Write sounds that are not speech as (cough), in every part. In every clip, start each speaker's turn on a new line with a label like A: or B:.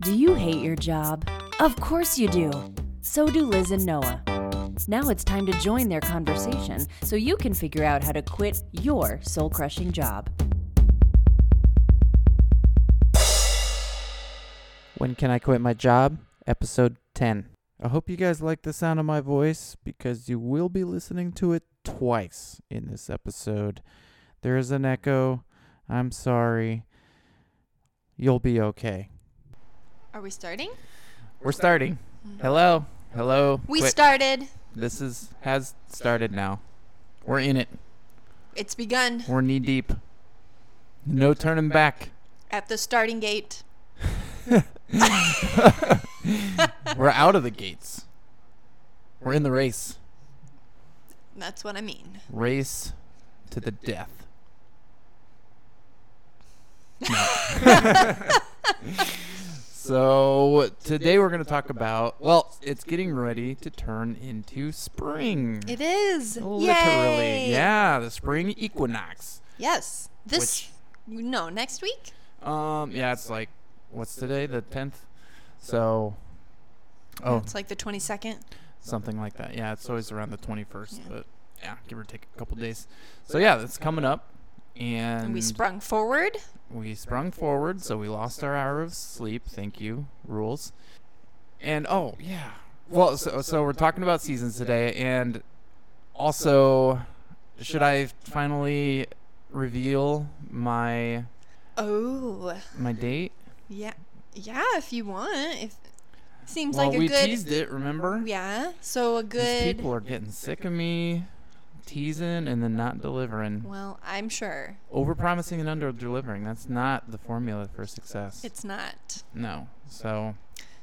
A: Do you hate your job? Of course you do. So do Liz and Noah. Now it's time to join their conversation so you can figure out how to quit your soul crushing job.
B: When Can I Quit My Job? Episode 10. I hope you guys like the sound of my voice because you will be listening to it twice in this episode. There is an echo. I'm sorry. You'll be okay.
C: Are we starting?
B: We're starting. Mm-hmm. Hello. Hello.
C: We
B: Quit.
C: started.
B: This is has started now. We're in it.
C: It's begun
B: We're knee deep. No turning back.
C: at the starting gate. (laughs)
B: We're out of the gates. We're in the race.
C: That's what I mean.
B: Race to the death. (laughs) so today we're going to talk about well, it's getting ready to turn into spring.
C: It is.
B: Literally,
C: Yay.
B: yeah, the spring equinox.
C: Yes. This. No, next week.
B: Um, yeah, it's like what's today? The tenth. So, oh,
C: It's like the twenty second.
B: Something like that. Yeah, it's always around the twenty first,
C: Yeah.
B: but yeah, give or take a couple days. So yeah, that's coming up, and,
C: And we sprung forward.
B: we sprung forward, so we lost our hour of sleep. Thank you, rules. And oh yeah, well, so so we're talking about seasons today, and also, should I finally reveal my
C: Oh.
B: my date?
C: Yeah. Yeah. If you want. If seems
B: well,
C: like a
B: we
C: good.
B: teased it. Remember?
C: Yeah. So a good.
B: These people are getting sick of me teasing and then not delivering.
C: Well, I'm sure
B: Over promising and under delivering. That's not the formula for success.
C: it's not.
B: no. So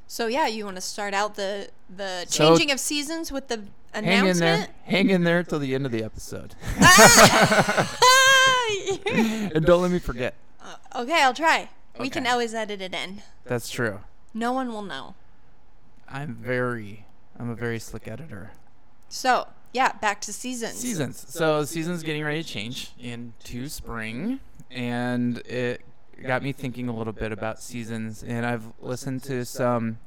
C: So yeah, you want to start out the the
B: So-
C: changing of seasons with the announcement.
B: hang in there. Hang in there till the end of the episode.
C: Ah! (laughs)
B: and don't let me forget.
C: Uh, okay, I'll try. We can always edit it in.
B: That's true.
C: No one will know.
B: I'm very I'm a very slick editor.
C: So yeah, back to seasons.
B: Seasons. So season's getting ready to change into spring, and it got me thinking a little bit about seasons. And I've listened to some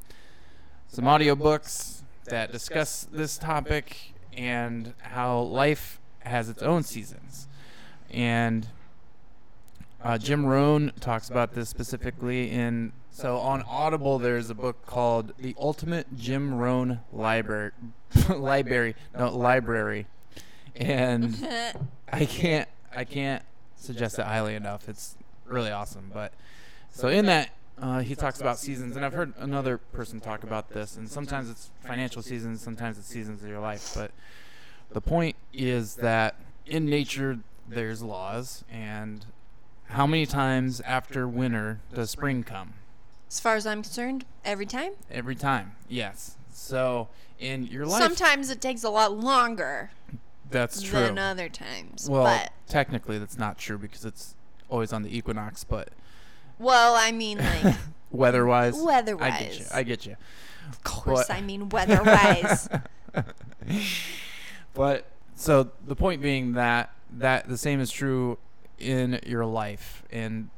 B: some audiobooks that discuss this topic and how life has its own seasons. And uh, Jim Rohn talks about this specifically in. So on Audible, there's a book called "The Ultimate Jim Rohn Library." (laughs) library, no library, and (laughs) I can't I can't suggest it highly enough. It's really awesome. But so in that uh, he talks about seasons, and I've heard another person talk about this. And sometimes it's financial seasons, sometimes it's seasons of your life. But the point is that in nature there's laws, and how many times after winter does spring come?
C: As far as I'm concerned, every time.
B: Every time, yes. So in your life,
C: Sometimes it takes a lot longer
B: that's true.
C: than other times.
B: Well,
C: but
B: technically that's not true because it's always on the equinox, but
C: well, I mean like
B: weather-wise, (laughs)
C: weather-wise.
B: I get you. I get you.
C: of course
B: but-
C: I mean weather-wise. (laughs)
B: But so the point being that that the same is true in your life, and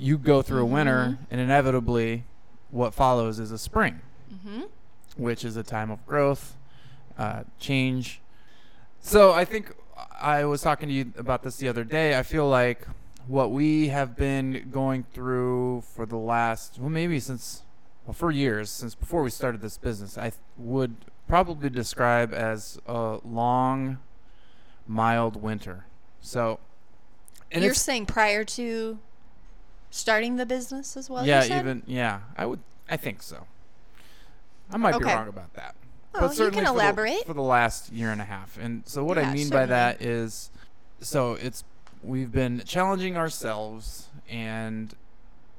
B: you go through a winter, and inevitably, what follows is a spring,
C: mhm.
B: which is a time of growth, uh, change. So I think I was talking to you about this the other day. I feel like what we have been going through for the last, well, maybe since, well, for years, since before we started this business, I would probably describe as a long, mild winter. So, and
C: You're saying prior to starting the business as well? you
B: yeah, even yeah, I would, I think so. I might be wrong about that.
C: Oh, you
B: certainly
C: can
B: for the-
C: elaborate.
B: for the last year and a half. And so what I
C: Yeah,
B: mean by that is so it's we've been challenging ourselves and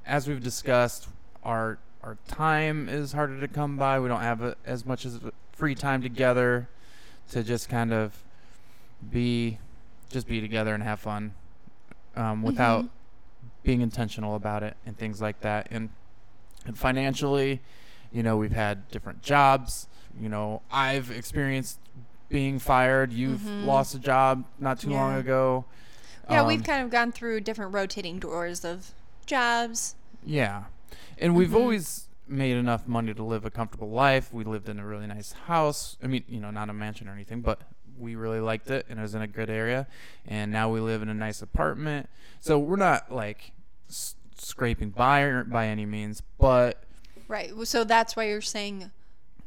B: as we've discussed our our time is harder to come by. We don't have a, as much as free time together to just kind of be just be together and have fun um, without
C: Mhm.
B: Being intentional about it and things like that. And and financially, you know, we've had different jobs. You know, I've experienced being fired. You've lost a job not too long
C: Mm-hmm.
B: Ago.
C: Yeah,
B: Um,
C: we've kind of gone through different rotating doors of jobs.
B: Yeah. And we've
C: Mm-hmm.
B: always made enough money to live a comfortable life. We lived in a really nice house. I mean, you know, not a mansion or anything, but we really liked it and it was in a good area. And now we live in a nice apartment. So we're not like s- scraping by by any means, but
C: Right. So that's why you're saying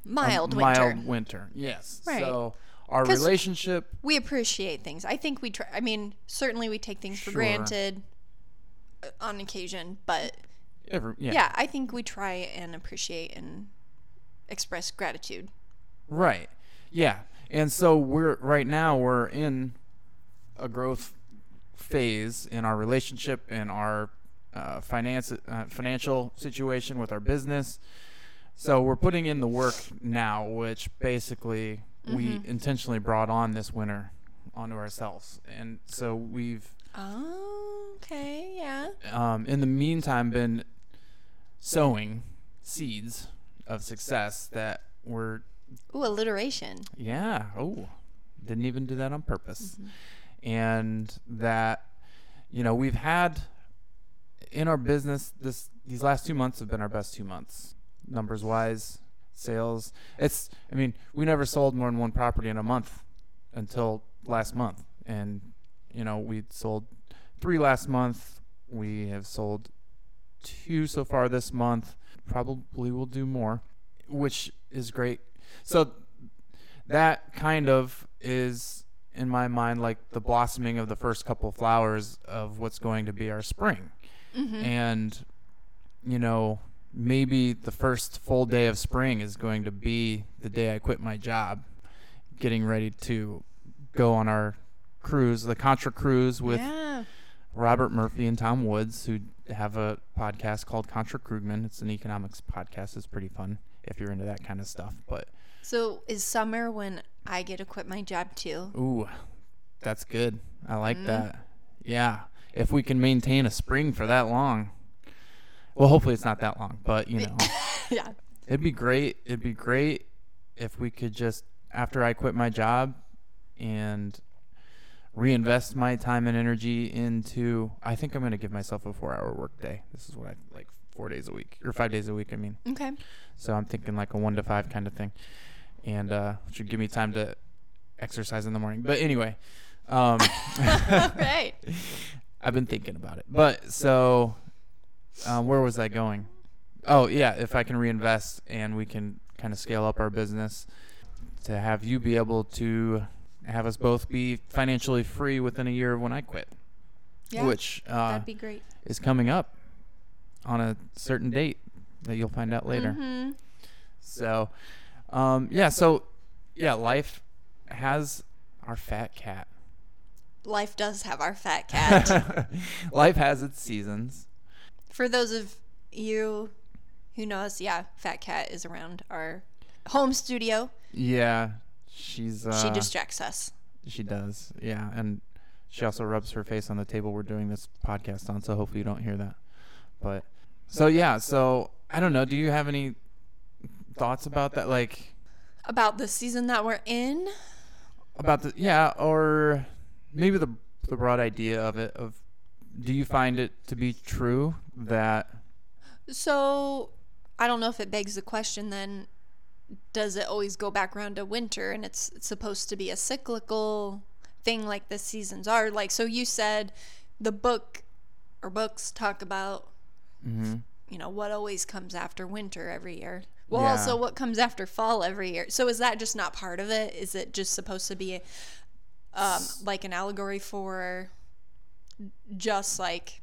C: mild winter.
B: Mild winter. Yes.
C: Right.
B: So our relationship
C: we appreciate things. I think we try. I mean, certainly we take things for granted uh, on occasion, but
B: every, yeah.
C: yeah. I think we try and appreciate and express gratitude.
B: Right. Yeah. And so we're right now we're in a growth phase in our relationship and our uh, finance uh, financial situation with our business. So we're putting in the work now, which basically we intentionally brought on this winter onto ourselves, and so we've
C: Oh, okay, yeah.
B: um, in the meantime been sowing seeds of success that we're
C: Ooh, alliteration.
B: Yeah. Oh, didn't even do that on purpose. Mm-hmm. And that, you know, we've had in our business this these last two months have been our best two months, numbers wise, sales. It's. I mean, we never sold more than one property in a month until last month, and you know, we sold three last month. We have sold two so far this month. Probably will do more, which is great. So that kind of is in my mind like the blossoming of the first couple flowers of what's going to be our spring. Mm-hmm. And you know, maybe the first full day of spring is going to be the day I quit my job, getting ready to go on our cruise, the Contra cruise with
C: yeah.
B: Robert Murphy and Tom Woods, who have a podcast called Contra Krugman. It's an economics podcast. It's pretty fun if you're into that kind of stuff. But
C: So is summer when I get to quit my job too?
B: ooh, that's good. I like mm-hmm. that. Yeah, if we can maintain a spring for that long. Well, hopefully it's not that long, but you (laughs) know,
C: yeah.
B: it'd be great. It'd be great if we could just after I quit my job and reinvest my time and energy into I think I'm going to give myself a 4-hour work day. This is what I like 4 days a week or 5 days a week, I mean.
C: Okay.
B: So I'm thinking like a 1 to 5 kind of thing. And uh which would give me time to exercise in the morning. But anyway, um (laughs) (laughs)
C: right.
B: I've been thinking about it. But so, um, where was I going? Oh yeah, if I can reinvest and we can kind of scale up our business to have you be able to have us both be financially free within a year of when I quit,
C: Yeah.
B: which uh,
C: That'd be great.
B: is coming up on a certain date that you'll find out later.
C: hmm
B: So, um, yeah, so yeah, life has our fat cat.
C: Life does have our fat (laughs) cat.
B: life has its seasons.
C: For those of you who know us, yeah, Fat Cat is around our home studio.
B: Yeah, she's uh,
C: she distracts us.
B: she does. Yeah, and she also rubs her face on the table we're doing this podcast on, so hopefully you don't hear that. But so yeah, so I don't know. Do you have any thoughts about that? Like
C: About the season that we're in,
B: about the yeah, or maybe the the broad idea of it. Of do you find it to be true that
C: so I don't know if it begs the question then does it always go back around to winter and it's, it's supposed to be a cyclical thing like the seasons are like so you said the book or books talk about
B: mm-hmm.
C: You know what always comes after winter every year well
B: Yeah.
C: also what comes after fall every year so is that just not part of it is it just supposed to be um, like an allegory for just like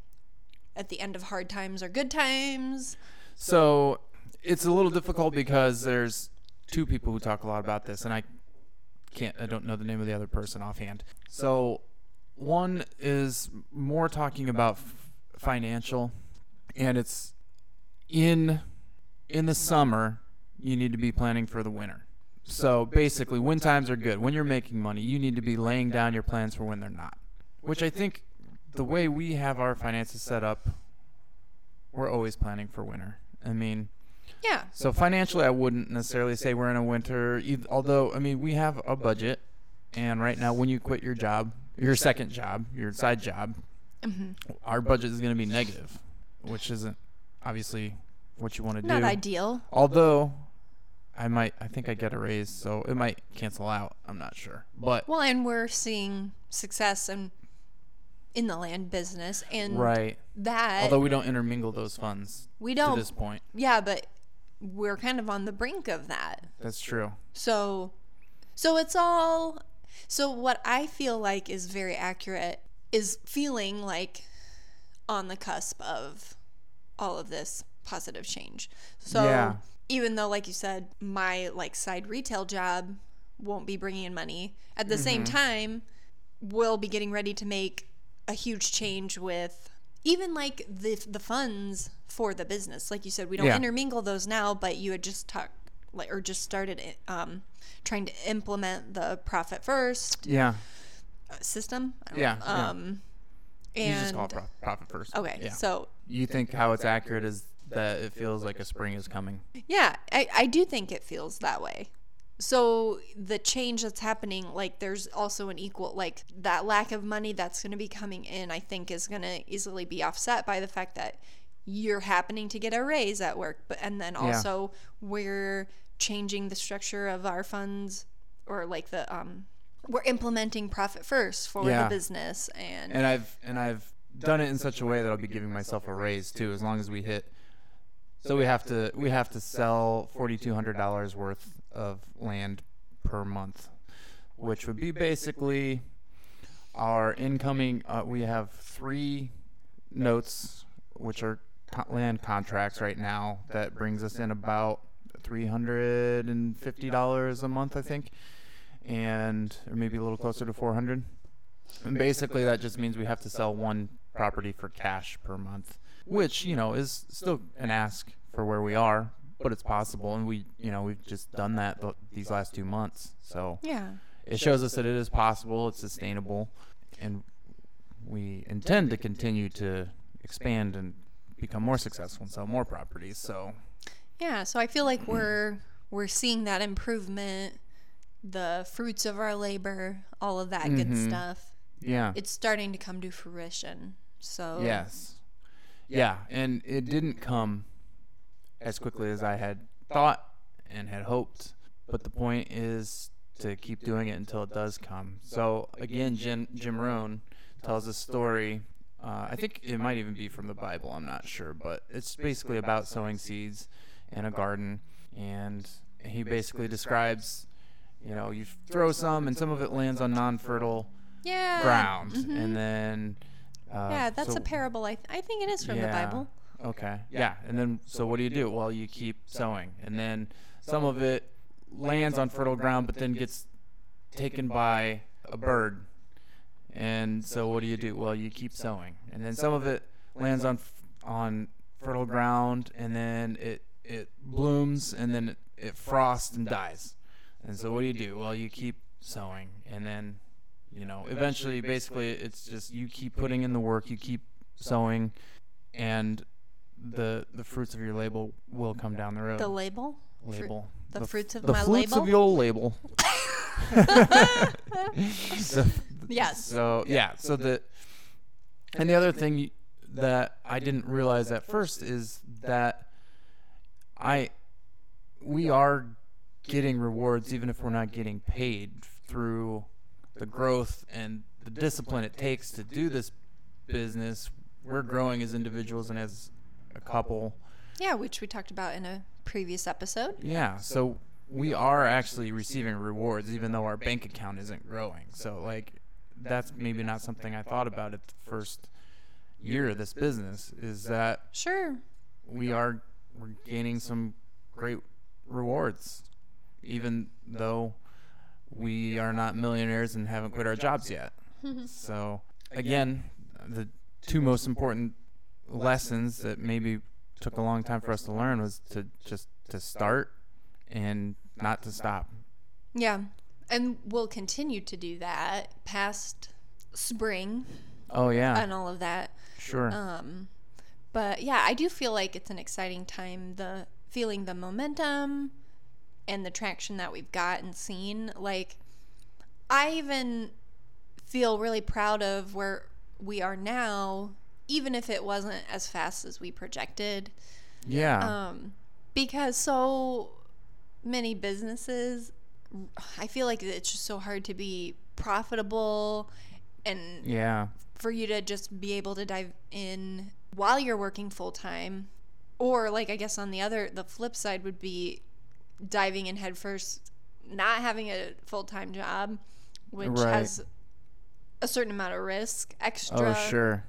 C: at the end of hard times or good times
B: So it's a little difficult because there's two people who talk a lot about this, and I can't, I don't know the name of the other person offhand. So one is more talking about f- financial, and it's in in the summer you need to be planning for the winter. So basically, when times are good, when you're making money, you need to be laying down your plans for when they're not. Which I think the way we have our finances set up, we're always planning for winter. I mean,
C: yeah
B: so financially, I wouldn't necessarily say we're in a winter. Although, I mean, we have a budget And right now, when you quit your job, your second job, your side job,
C: Mm-hmm.
B: our budget is going to be negative, which isn't obviously what you want to do.
C: Not ideal.
B: Although, I might, I think I get a raise, so it might cancel out. I'm not sure, but
C: Well, and we're seeing success in in the land business, and
B: right.
C: that
B: Although we don't intermingle those funds
C: we don't.
B: this point.
C: Yeah, but we're kind of on the brink of that.
B: That's true.
C: So, so it's all. So what I feel like is very accurate is feeling like on the cusp of all of this positive change. So
B: Yeah.
C: even though, like you said, my like side retail job won't be bringing in money, at the same
B: Mm-hmm.
C: time, we'll be getting ready to make a huge change with even like the the funds for the business. Like you said, we don't
B: Yeah.
C: intermingle those now, but you had just talked like or just started um, trying to implement the profit first
B: Yeah.
C: system.
B: Yeah, yeah.
C: Um,
B: You
C: and
B: just call it pro- profit first.
C: okay,
B: Yeah.
C: so
B: you think how it's accurate is that it feels like a spring is coming.
C: Yeah, I, I do think it feels that way. So the change that's happening, like there's also an equal like that lack of money that's going to be coming in. I think is going to easily be offset by the fact that you're happening to get a raise at work, but and then also we're changing the structure of our funds or like the um we're implementing profit first for
B: Yeah.
C: the business and,
B: And I've and I've done it in such a way that I'll be giving myself a raise too, as long as we hit. So we have to we have to sell forty two hundred dollars worth of land per month, which would be basically our incoming. Uh, we have three notes, which are co- land contracts right now. That brings us in about three hundred and fifty dollars a month, I think, and or maybe a little closer to four hundred. And basically, that just means we have to sell one property for cash per month, which you know is still an ask for where we are, but it's possible, and we you know we've just done that these last two months, so
C: yeah.
B: it shows us that it is possible, it's sustainable, and we intend to continue to expand and become more successful and sell more properties. So
C: Yeah, so I feel like we're we're seeing that improvement, the fruits of our labor, all of that good
B: Mhm.
C: stuff.
B: yeah,
C: It's starting to come to fruition. So
B: Yes. Yeah, and it didn't come as quickly as I had thought and had hoped. But the point is to keep doing it until it does come. So again, Jim, Jim Rohn tells a story. Uh, I think it might even be from the Bible. I'm not sure, but it's basically about sowing seeds in a garden, and he basically describes, you know, you throw some, and some of it lands on non-fertile
C: yeah,
B: ground,
C: mhm.
B: and then uh,
C: yeah, that's
B: so-
C: a parable. I I think it is from the Bible.
B: Okay. Yeah. And then, so what do you do? Well, you keep sowing, and then some of it lands on fertile ground, but then gets taken by a bird. And so, what do you do? Well, you keep sowing, and then some of it lands on f- on fertile ground, and then it it blooms, and then it, it frosts and dies. And so, what do you do? Well, you keep sowing, and then you know, eventually, basically, it's just you keep putting in the work, you keep sowing, and the the fruits of your label will come down the road.
C: The label, Fru-
B: label.
C: the fruits of
B: the
C: my
B: fruits
C: label.
B: The fruits of your label. (laughs) so,
C: Yes.
B: So yeah. So the and the other thing that I didn't realize at first is that I we are getting rewards even if we're not getting paid through the growth and the discipline it takes to do this business. We're growing as individuals and as a couple.
C: Yeah, which we talked about in a previous episode.
B: Yeah, so we are actually receiving rewards even though our bank account isn't growing. So like that's maybe not something I thought about at the first year of this business is that
C: Sure.
B: we are we're gaining some great rewards even though we are not millionaires and haven't quit our jobs yet. (laughs) so again, the two most important lessons that maybe took a long time for us to learn was to just to start and not to stop.
C: Yeah. And we'll continue to do that past spring
B: Oh yeah,
C: and all of that.
B: sure.
C: Um, but yeah, I do feel like it's an exciting time. The feeling the momentum and the traction that we've got and seen. Like, I even feel really proud of where we are now, even if it wasn't as fast as we projected.
B: Yeah.
C: Um, because so many businesses, I feel like it's just so hard to be profitable and
B: yeah.
C: for you to just be able to dive in while you're working full time. Or, like, I guess on the other, the flip side would be diving in headfirst, not having a full time job, which
B: Right.
C: has a certain amount of risk, extra
B: Oh, sure.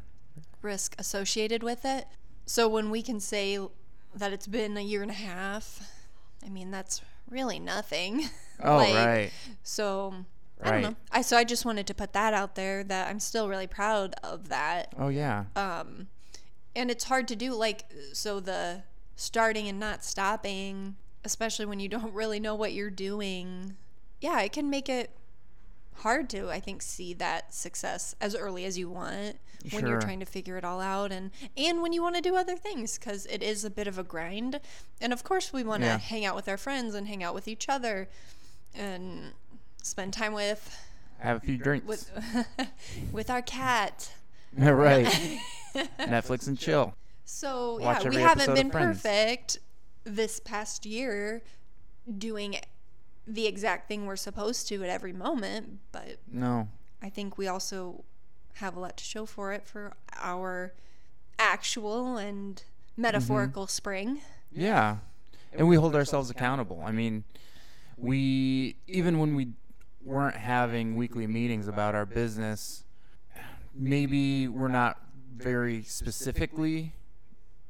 C: risk associated with it. So when we can say that it's been a year and a half, I mean that's really nothing. (laughs)
B: Oh,
C: Like,
B: right.
C: So I
B: Right.
C: don't know. I so I just wanted to put that out there that I'm still really proud of that.
B: Oh, yeah.
C: Um and it's hard to do like so the starting and not stopping, especially when you don't (laughs) really know what you're doing. Yeah, it can make it hard to I think see that success as early as you want when you're trying to figure it all out and and when you want to do other things cuz it is a bit of a grind. And of course we want to
B: Yeah.
C: hang out with our friends and hang out with each other and spend time with
B: Have a few drinks.
C: with (laughs) with our cat. (laughs)
B: right. Netflix and chill.
C: So
B: Watch
C: yeah, we haven't
B: episode of
C: been
B: Friends.
C: perfect this past year doing the exact thing we're supposed to at every moment, but
B: No.
C: I think we also have a lot to show for it for our actual and metaphorical mm-hmm. spring.
B: Yeah. And we hold ourselves accountable. I mean, we, even when we weren't having weekly meetings about our business, maybe we're not very specifically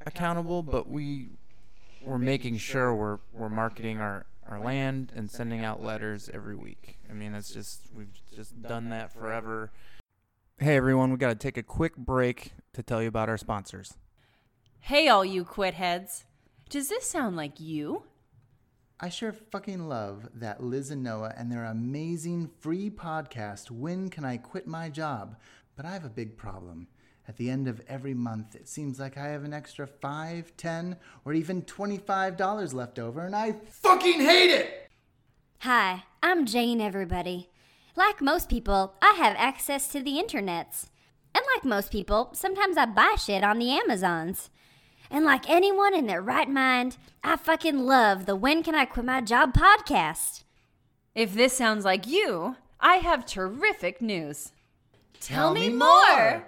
B: accountable, but we we're making sure we're we're marketing our our land and sending out letters every week. I mean, that's just we've just done that forever. Hey everyone, we got to take a quick break to tell you about our sponsors.
A: Hey, all you quit heads. Does this sound like you?
D: I sure fucking love that Liz and Noah and their amazing free podcast, When Can I Quit My Job? But I have a big problem. At the end of every month, it seems like I have an extra 5, 10, or even $25 left over, and I fucking hate it!
E: Hi, I'm Jane, everybody. Like most people, I have access to the internets. And like most people, sometimes I buy shit on the Amazons. And like anyone in their right mind, I fucking love the When Can I Quit My Job podcast.
A: If this sounds like you, I have terrific news.
D: Tell me more!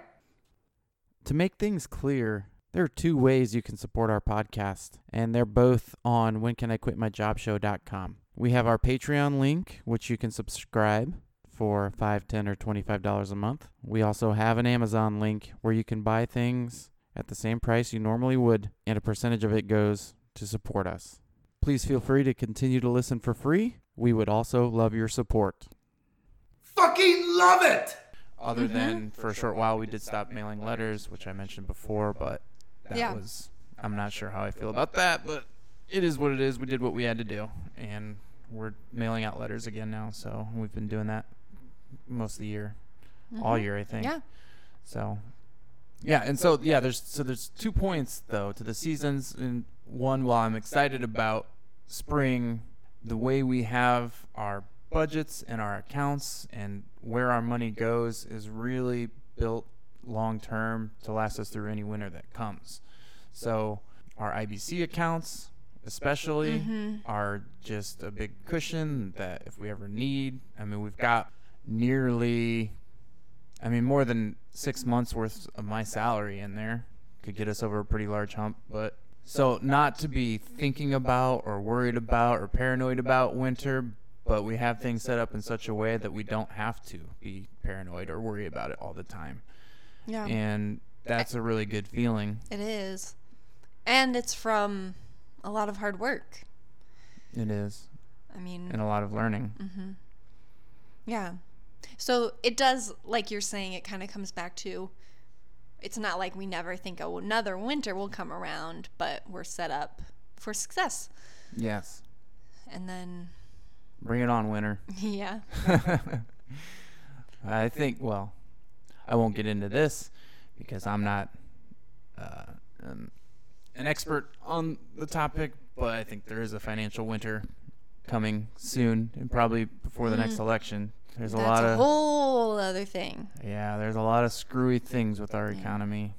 B: To make things clear, there are two ways you can support our podcast, and they're both on whencaniquitmyjobshow.com. We have our Patreon link, which you can subscribe for five, ten, or twenty-five dollars a month. We also have an Amazon link where you can buy things at the same price you normally would, and a percentage of it goes to support us. Please feel free to continue to listen for free. We would also love your support.
D: Fucking love it!
B: Other mm-hmm. than for a short while, we did stop mailing letters, which I mentioned before, but that
C: Yeah.
B: was, I'm not sure how I feel about that, but it is what it is. We did what we had to do, and we're mailing out letters again now, so we've been doing that most of the year, all mm-hmm. year, I think.
C: Yeah.
B: So, yeah, and so yeah, there's so there's two points though to the seasons. And one, while I'm excited about spring, the way we have our budgets and our accounts and where our money goes is really built long term to last us through any winter that comes. So our IBC accounts, especially, mm-hmm. are just a big cushion that if we ever need, I mean, we've got nearly I mean, more than six months worth of my salary in there could get us over a pretty large hump. But so, not to be thinking about or worried about or paranoid about winter, but we have things set up in such a way that we don't have to be paranoid or worry about it all the time.
C: Yeah.
B: And that's a really good feeling.
C: It is. And it's from a lot of hard work.
B: It is.
C: I mean,
B: And a lot of learning. Mhm.
C: yeah. So it does, like you're saying, it kind of comes back to it's not like we never think, oh, another winter will come around, but we're set up for success.
B: Yes.
C: And then,
B: Bring it on, winter. (laughs)
C: yeah.
B: I think, well, I won't get into this because I'm not uh, um, an expert on the topic, but I think there is a financial winter coming soon and probably before the next election. There's a
C: That's
B: lot
C: a
B: of
C: whole other thing.
B: yeah. There's a lot of screwy things with our economy.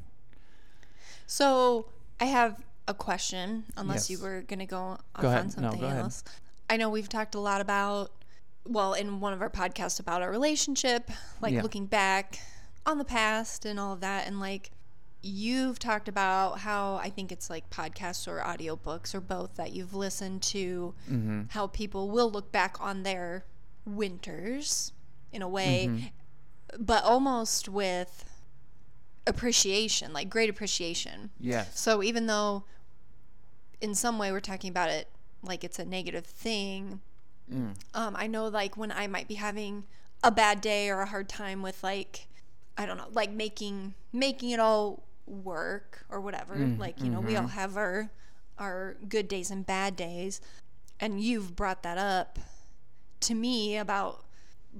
C: So I have a question, unless you were gonna go off
B: Go ahead.
C: on
B: No,
C: something
B: go ahead.
C: I know we've talked a lot about, well, in one of our podcasts about our relationship, like
B: Yeah.
C: looking back on the past and all of that, and like you've talked about how I think it's like podcasts or audiobooks or both that you've listened to,
B: Mm-hmm.
C: how people will look back on their winters in a way,
B: Mm-hmm.
C: but almost with appreciation, like great appreciation.
B: Yes.
C: So even though in some way we're talking about it like it's a negative thing,
B: Mm.
C: um, I know like when I might be having a bad day or a hard time with like I don't know, like making making it all work or whatever.
B: Mm,
C: like, you know, we all
B: mm-hmm.
C: have our our good days and bad days. And you've brought that up to me about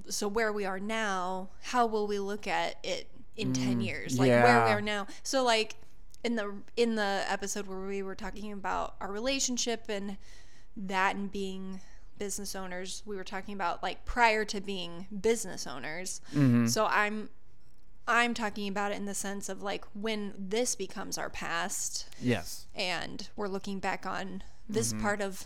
C: so where we are now, how will we look at it in 10 years? Like where we
B: Mm,
C: are now. So like in the in the episode where we were talking about our relationship and that and being business owners, we were talking about like prior to being business owners.
B: Mm-hmm.
C: So I'm I'm talking about it in the sense of like when this becomes our past
B: Yes.
C: and we're looking back on this part of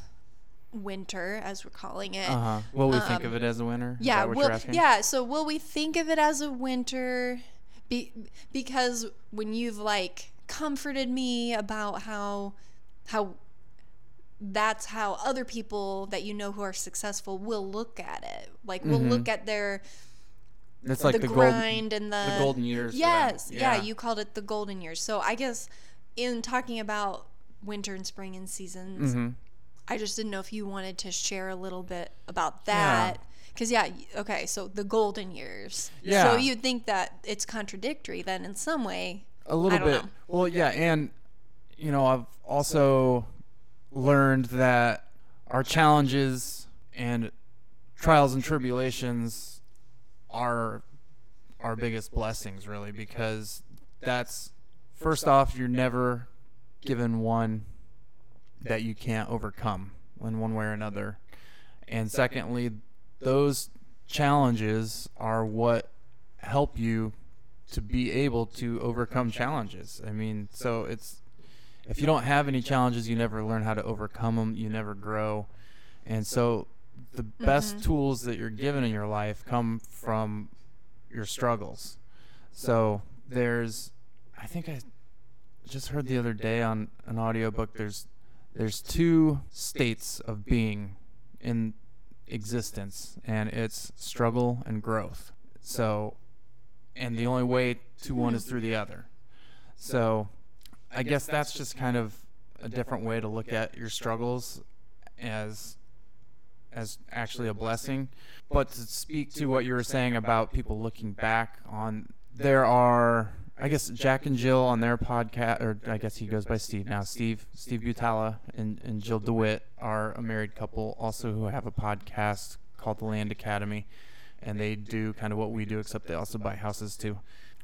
C: winter as we're calling it.
B: Uh huh. Will we think of it as a winner? Is
C: Um, Yeah, will, yeah. So will we think of it as a winter? Be, because when you've like comforted me about how how that's how other people that you know who are successful will look at it. Like will look at their
B: It's like
C: the,
B: the,
C: grind and the
B: the golden years.
C: Yes, yeah. you called it the golden years. So I guess in talking about winter and spring and seasons,
B: Mm-hmm.
C: I just didn't know if you wanted to share a little bit about
B: Yeah.
C: that. Because yeah, okay, so the golden years.
B: Yeah.
C: So you'd think that it's contradictory then in some way.
B: a little bit.
C: know.
B: Well, yeah, and you know, I've also learned that our challenges and trials and tribulations are our biggest blessings, really, because that's first off, you're never given one that you can't overcome in one way or another, and secondly, those challenges are what help you to be able to overcome challenges. I mean, so it's if you don't have any challenges, you never learn how to overcome them. You never grow, and so the best mm-hmm. tools that you're given in your life come from your struggles. So there's, I think I just heard the other day on an audiobook. There's there's two states of being in existence, and it's struggle and growth. So and the only way to one is through the other. So I guess that's just kind of a different way to look at your struggles as as actually a blessing. But to speak to what you were saying about people looking back on there are I guess Jack and Jill on their podcast or I guess he goes by Steve now, Steve Steve Butala and, and Jill DeWitt are a married couple also who have a podcast called The Land Academy and they do kind of what we do, except they also buy houses too.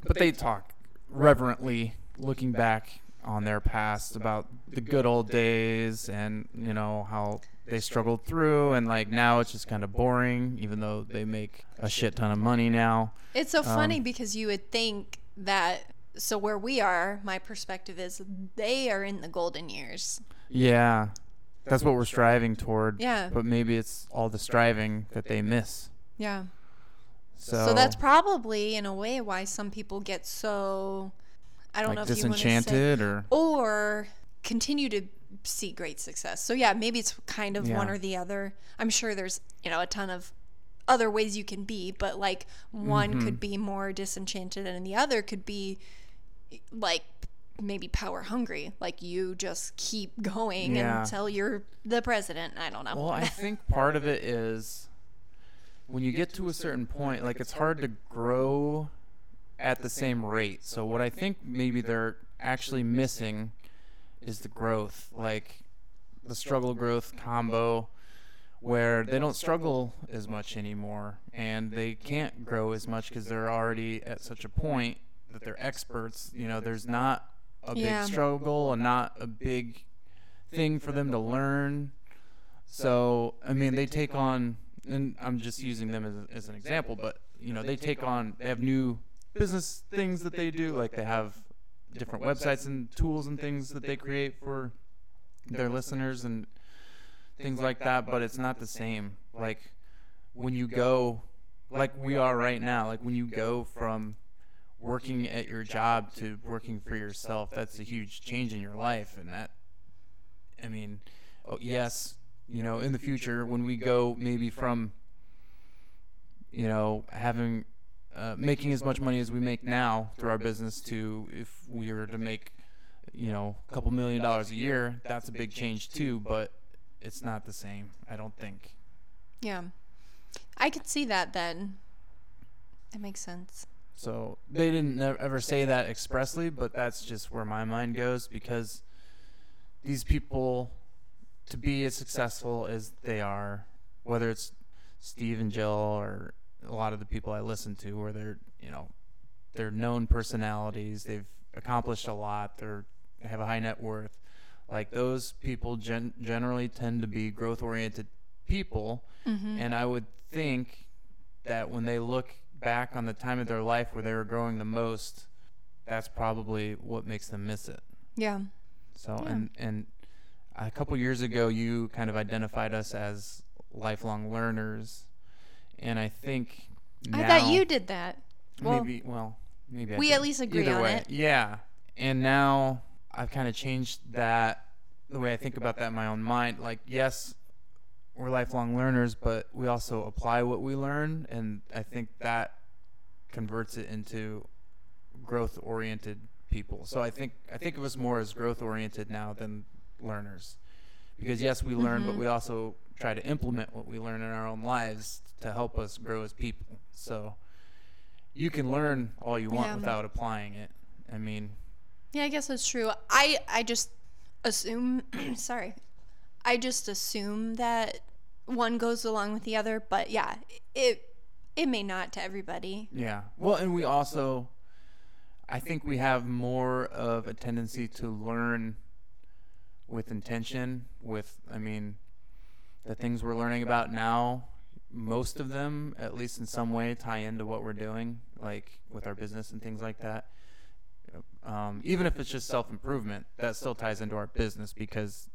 B: But they talk reverently, looking back on their past about the good old days and you know how they struggled through, and like now it's just kind of boring, even though they make a shit ton of money now.
C: It's so
B: Um,
C: funny because you would think that so where we are, my perspective is they are in the golden years.
B: Yeah, that's what we're striving toward.
C: Yeah.
B: But maybe it's all the striving that they miss.
C: Yeah.
B: So,
C: So that's probably in a way why some people get so I don't know
B: like
C: if you want to say
B: or
C: or continue to see great success. So yeah, maybe it's kind of one or the other. I'm sure there's, you know, a ton of other ways you can be, but like one
B: Mm-hmm.
C: could be more disenchanted and the other could be like maybe power hungry. Like you just keep (laughs) going
B: Yeah.
C: until you're the president. I don't know.
B: Well, I (laughs) think part of it is when you get to a certain point, like it's hard to grow at the same rate. So what I think maybe they're actually missing is the growth, like the struggle growth combo where they don't struggle as much anymore and they can't grow as much because they're already at such a point that they're experts. You know, there's not a big
C: Yeah.
B: struggle and not a big thing for them to learn. So, I mean, they take on and I'm just using them as, as an example, but you know, they take on, they have new business things that they do, like they have different websites and tools and things that they create for their listeners and things like that, but it's not the same. Like when you go, like we are right now, like when you go from working at your job to working for yourself, that's a huge change in your life. And that, I mean, oh, yes, you know, in the future, when we go maybe from, you know, having, uh, making as much money as we make now through our business to if we were to make, you know, a couple million dollars a year, that's a big change too, but it's not the same, I don't think.
C: Yeah. I could see that then. That makes sense.
B: So they didn't ever say that expressly, but that's just where my mind goes because these people, to be as successful as they are, whether it's Steve and Jill or a lot of the people I listen to, where they're you know they're known personalities, they've accomplished a lot, they're they have a high net worth. Like those people gen- generally tend to be growth oriented people, mm-hmm. and I would think that when they look back on the time of their life where they were growing the most, that's probably what makes them miss it.
C: Yeah.
B: So and and a couple years ago, you kind of identified us as lifelong learners, and I think
C: I thought you did that. Well,
B: maybe well maybe
C: we
B: did.
C: at least agree
B: Either
C: on
B: way,
C: it.
B: Yeah, and now I've kind of changed that the way I think about that in my own mind. Like yes, we're lifelong learners, but we also apply what we learn, and I think that converts it into growth oriented people. So I think I think of us more as growth oriented now than learners. Because yes, we learn,
C: Mm-hmm.
B: but we also try to implement what we learn in our own lives to help us grow as people. So you can learn all you want
C: Yeah.
B: without applying it. I mean,
C: Yeah, I guess that's true. I I just assume (clears throat) sorry. I just assume that one goes along with the other, but yeah, it it may not to everybody.
B: yeah. Well, and we also I think we have more of a tendency to learn with intention with I mean the things we're learning about now most of them at least in some way tie into what we're doing like with our business and things like that. Um, even if it's just self-improvement that still ties into our business because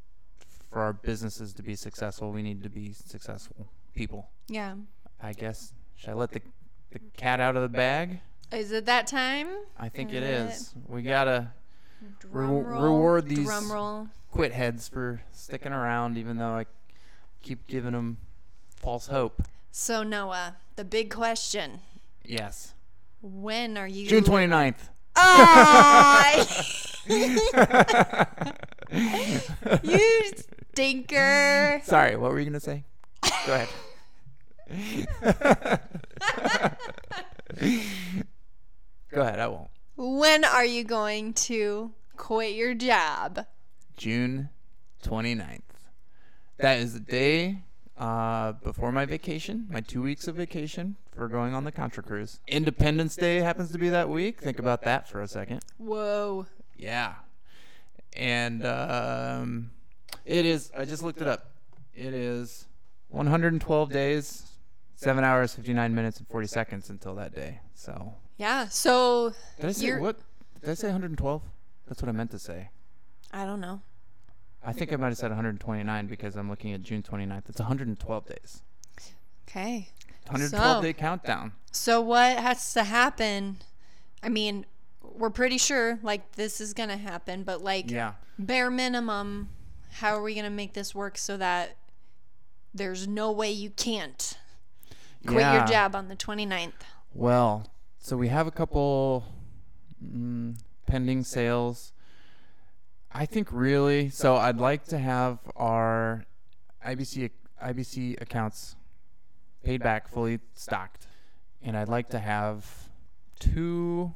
B: for our businesses to be successful we need to be successful people.
C: Yeah.
B: i guess. Should i let the, the cat out of the bag?
C: Is it that time?
B: i think it is. We gotta Re- reward these- quit heads for sticking around even though i keep giving them false hope
C: So Noah, the big question:
B: yes
C: When are you?
B: june 29th
C: Ah! (laughs) you stinker.
B: Sorry, what were you gonna say? Go ahead. (laughs) (laughs) Go ahead, I won't.
C: When are you going to quit your job?
B: June 29th. That is the day uh, before my vacation, my two weeks of vacation for going on the Contra Cruise. Independence Day happens to be that week. Think about that for a second.
C: Whoa.
B: Yeah. And um, it is, I just looked it up. It is 112 days, 7 hours, 59 minutes, and 40 seconds until that day. So,
C: Yeah. So
B: did I say what? Did I say 112? That's what I meant to say.
C: I don't know.
B: I think I might have said 129 because I'm looking at June 29th. It's 112 days.
C: Okay.
B: 112
C: So-
B: day countdown.
C: So what has to happen? I mean, we're pretty sure like this is gonna happen, but like
B: Yeah.
C: bare minimum, how are we gonna make this work so that there's no way you can't quit
B: yeah.
C: your job on the 29th?
B: Well, so we have a couple mm, pending sales. I think really, so I'd like to have our IBC IBC accounts paid back, fully stocked, and I'd like to have two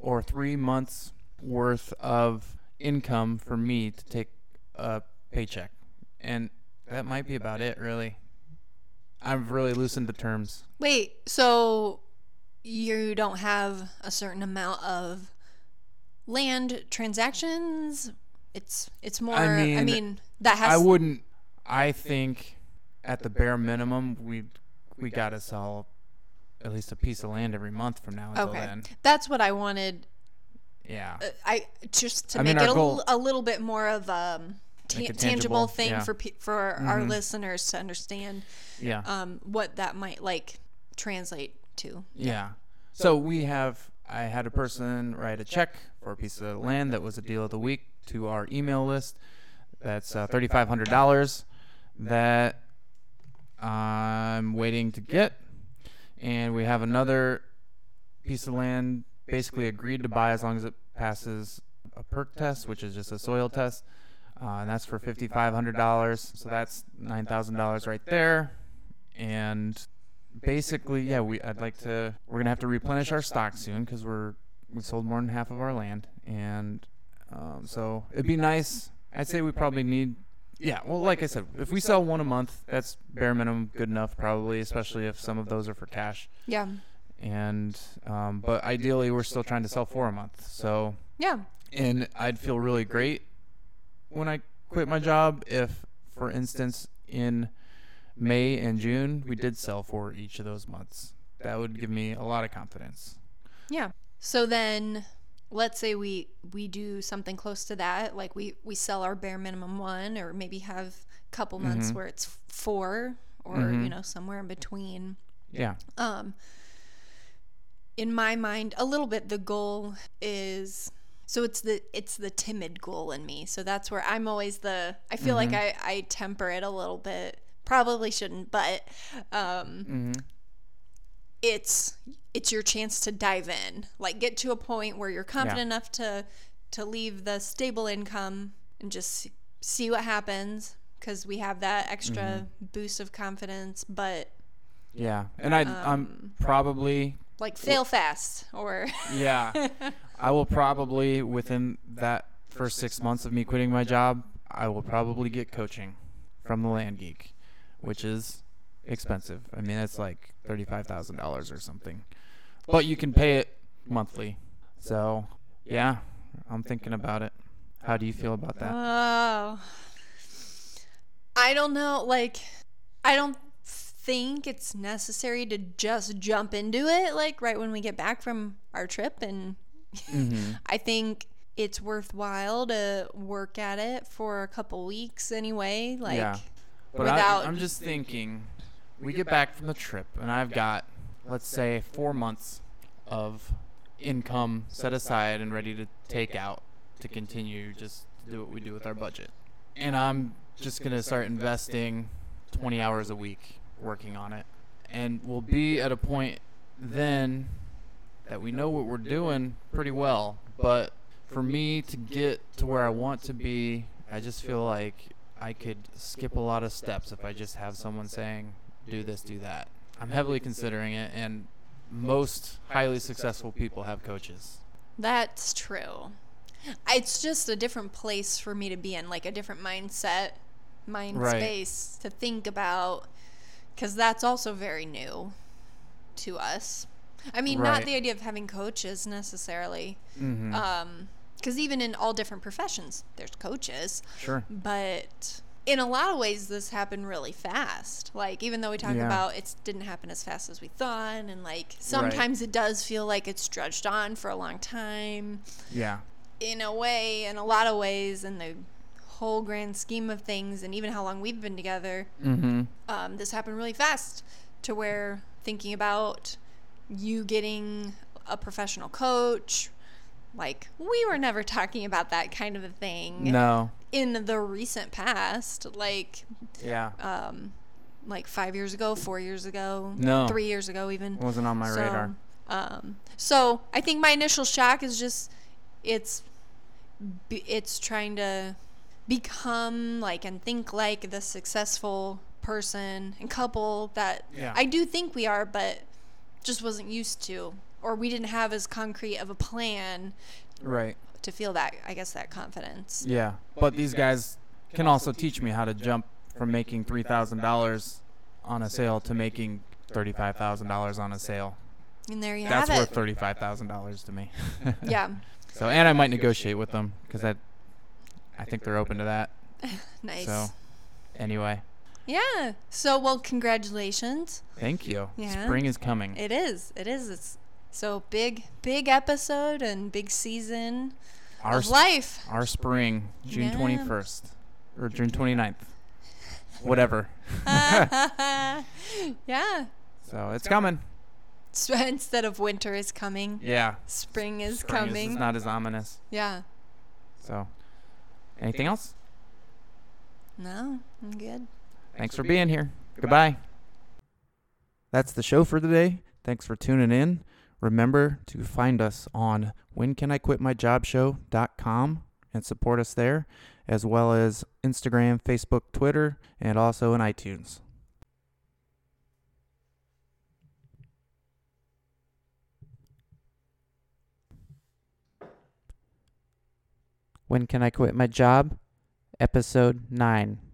B: or three months worth of income for me to take a paycheck, and that might be about it, really. I've really loosened the terms.
C: Wait, so you don't have a certain amount of land transactions? It's it's more. I mean,
B: mean,
C: that has.
B: I wouldn't. I think at the bare minimum, we we gotta sell at least a piece of land every month from now until
C: Okay.
B: then.
C: That's what I wanted.
B: Yeah.
C: uh, I just to
B: I mean,
C: make it a,
B: goal-
C: l- a little bit more of a ta-
B: Make
C: tangible,
B: tangible,
C: thing
B: yeah.
C: for pe- for our
B: Mhm.
C: listeners to understand
B: Yeah.
C: um, what that might like translate to.
B: Yeah. So we have I had a person write a check for a piece of land that was a deal of the week to our email list. That's uh, thirty five hundred dollars that I'm waiting to get, and we have another piece of land basically agreed to buy as long as it passes a perc test, which is just a soil test, uh, and that's for fifty five hundred dollars. So that's nine thousand dollars right there, and basically, yeah, we I'd like to. We're gonna have to replenish our stock soon because we're we sold more than half of our land, and um, so it'd be nice. I'd say we probably need. Yeah, well, like I said, if we sell one a month, that's bare minimum good enough, probably, especially if some of those are for cash.
C: Yeah.
B: And um, but ideally, we're still trying to sell four a month. So
C: Yeah.
B: and I'd feel really great when I quit my job if, for instance, in May and June we did sell for each of those months. That would give me a lot of confidence.
C: Yeah. So then let's say we we do something close to that like we we sell our bare minimum one or maybe have a couple months mm-hmm. where it's four or mm-hmm. you know somewhere in between
B: Yeah.
C: um in my mind a little bit the goal is so it's the it's the timid goal in me so that's where i'm always the i feel like mm-hmm. i i temper it a little bit probably shouldn't but um
B: Mm-hmm.
C: it's it's your chance to dive in like get to a point where you're confident enough to to leave the stable income and just see, see what happens because we have that extra
B: Mm-hmm.
C: boost of confidence but
B: Yeah. And I I'm probably
C: like fail fast or (laughs)
B: yeah. I will probably within that first 6 months of me quitting my job, I will probably get coaching from the Land Geek, which is expensive. I mean, it's like $35,000 or something. But you can pay it monthly. So, yeah, I'm thinking about it. How do you feel about that?
C: Oh. I don't know. Like, I don't think it's necessary to just jump into it, like, right when we get back from our trip. And
B: Mm-hmm. (laughs)
C: I think it's worthwhile to work at it for a couple weeks anyway. Like,
B: yeah. But
C: without.
B: I, I'm just thinking, we get back from the trip, and I've got, let's say, four months of income set aside and ready to take out to continue just to do what we do with our budget. And I'm just going to start investing 20 hours a week working on it. And we'll be at a point then that we know what we're doing pretty well. But for me to get to where I want to be, I just feel like I could skip a lot of steps if I just have someone saying, do this, do that. I'm heavily considering it, and most highly successful people have coaches.
C: That's true. It's just a different place for me to be in, like a different mindset, mind
B: Right.
C: space to think about, because that's also very new to us. I mean, not the idea of having coaches necessarily,
B: Mm-hmm.
C: um, because even in all different professions, there's coaches,
B: sure.
C: but in a lot of ways, this happened really fast. Like, even though we talk
B: Yeah.
C: about it didn't happen as fast as we thought, and like sometimes it does feel like it's drudged on for a long time
B: Yeah.
C: in a way, in a lot of ways, in the whole grand scheme of things, and even how long we've been together,
B: Mm-hmm.
C: um, this happened really fast to where thinking about you getting a professional coach, like we were never talking about that kind of a thing
B: No.
C: in the recent past, like
B: Yeah.
C: um, like five years ago, four years ago,
B: No.
C: three years ago, even.
B: Wasn't on my
C: so,
B: radar.
C: Um, so I think my initial shock is just it's it's trying to become like and think like the successful person and couple that
B: Yeah.
C: I do think we are, but just wasn't used to, or we didn't have as concrete of a plan
B: Right.
C: to feel that I guess that confidence.
B: Yeah. But these guys can also teach me how to jump from making three thousand dollars on a sale to making thirty-five thousand dollars on a sale.
C: And there you
B: That's
C: have
B: worth thirty-five thousand dollars to me. (laughs)
C: Yeah,
B: So, and I might negotiate with them because I, I think they're open to that. (laughs)
C: nice.
B: So, anyway,
C: Yeah. So, well, congratulations.
B: Thank you.
C: Yeah.
B: Spring is coming.
C: It is. It is. It's so big, big episode and big season
B: Our
C: of
B: s-
C: life.
B: our spring, June
C: Yeah.
B: 21st or June 29th. Whatever. (laughs)
C: yeah.
B: So it's coming.
C: So (laughs) instead of winter is coming,
B: Yeah.
C: spring is
B: Spring
C: coming.
B: Is not as ominous.
C: yeah.
B: So, anything else?
C: No, I'm good.
B: Thanks for being here. Goodbye. That's the show for today. Thanks for tuning in. Remember to find us on whencaniquitmyjobshow.com and support us there, as well as Instagram, Facebook, Twitter, and also in iTunes. When Can I Quit My Job? Episode 9.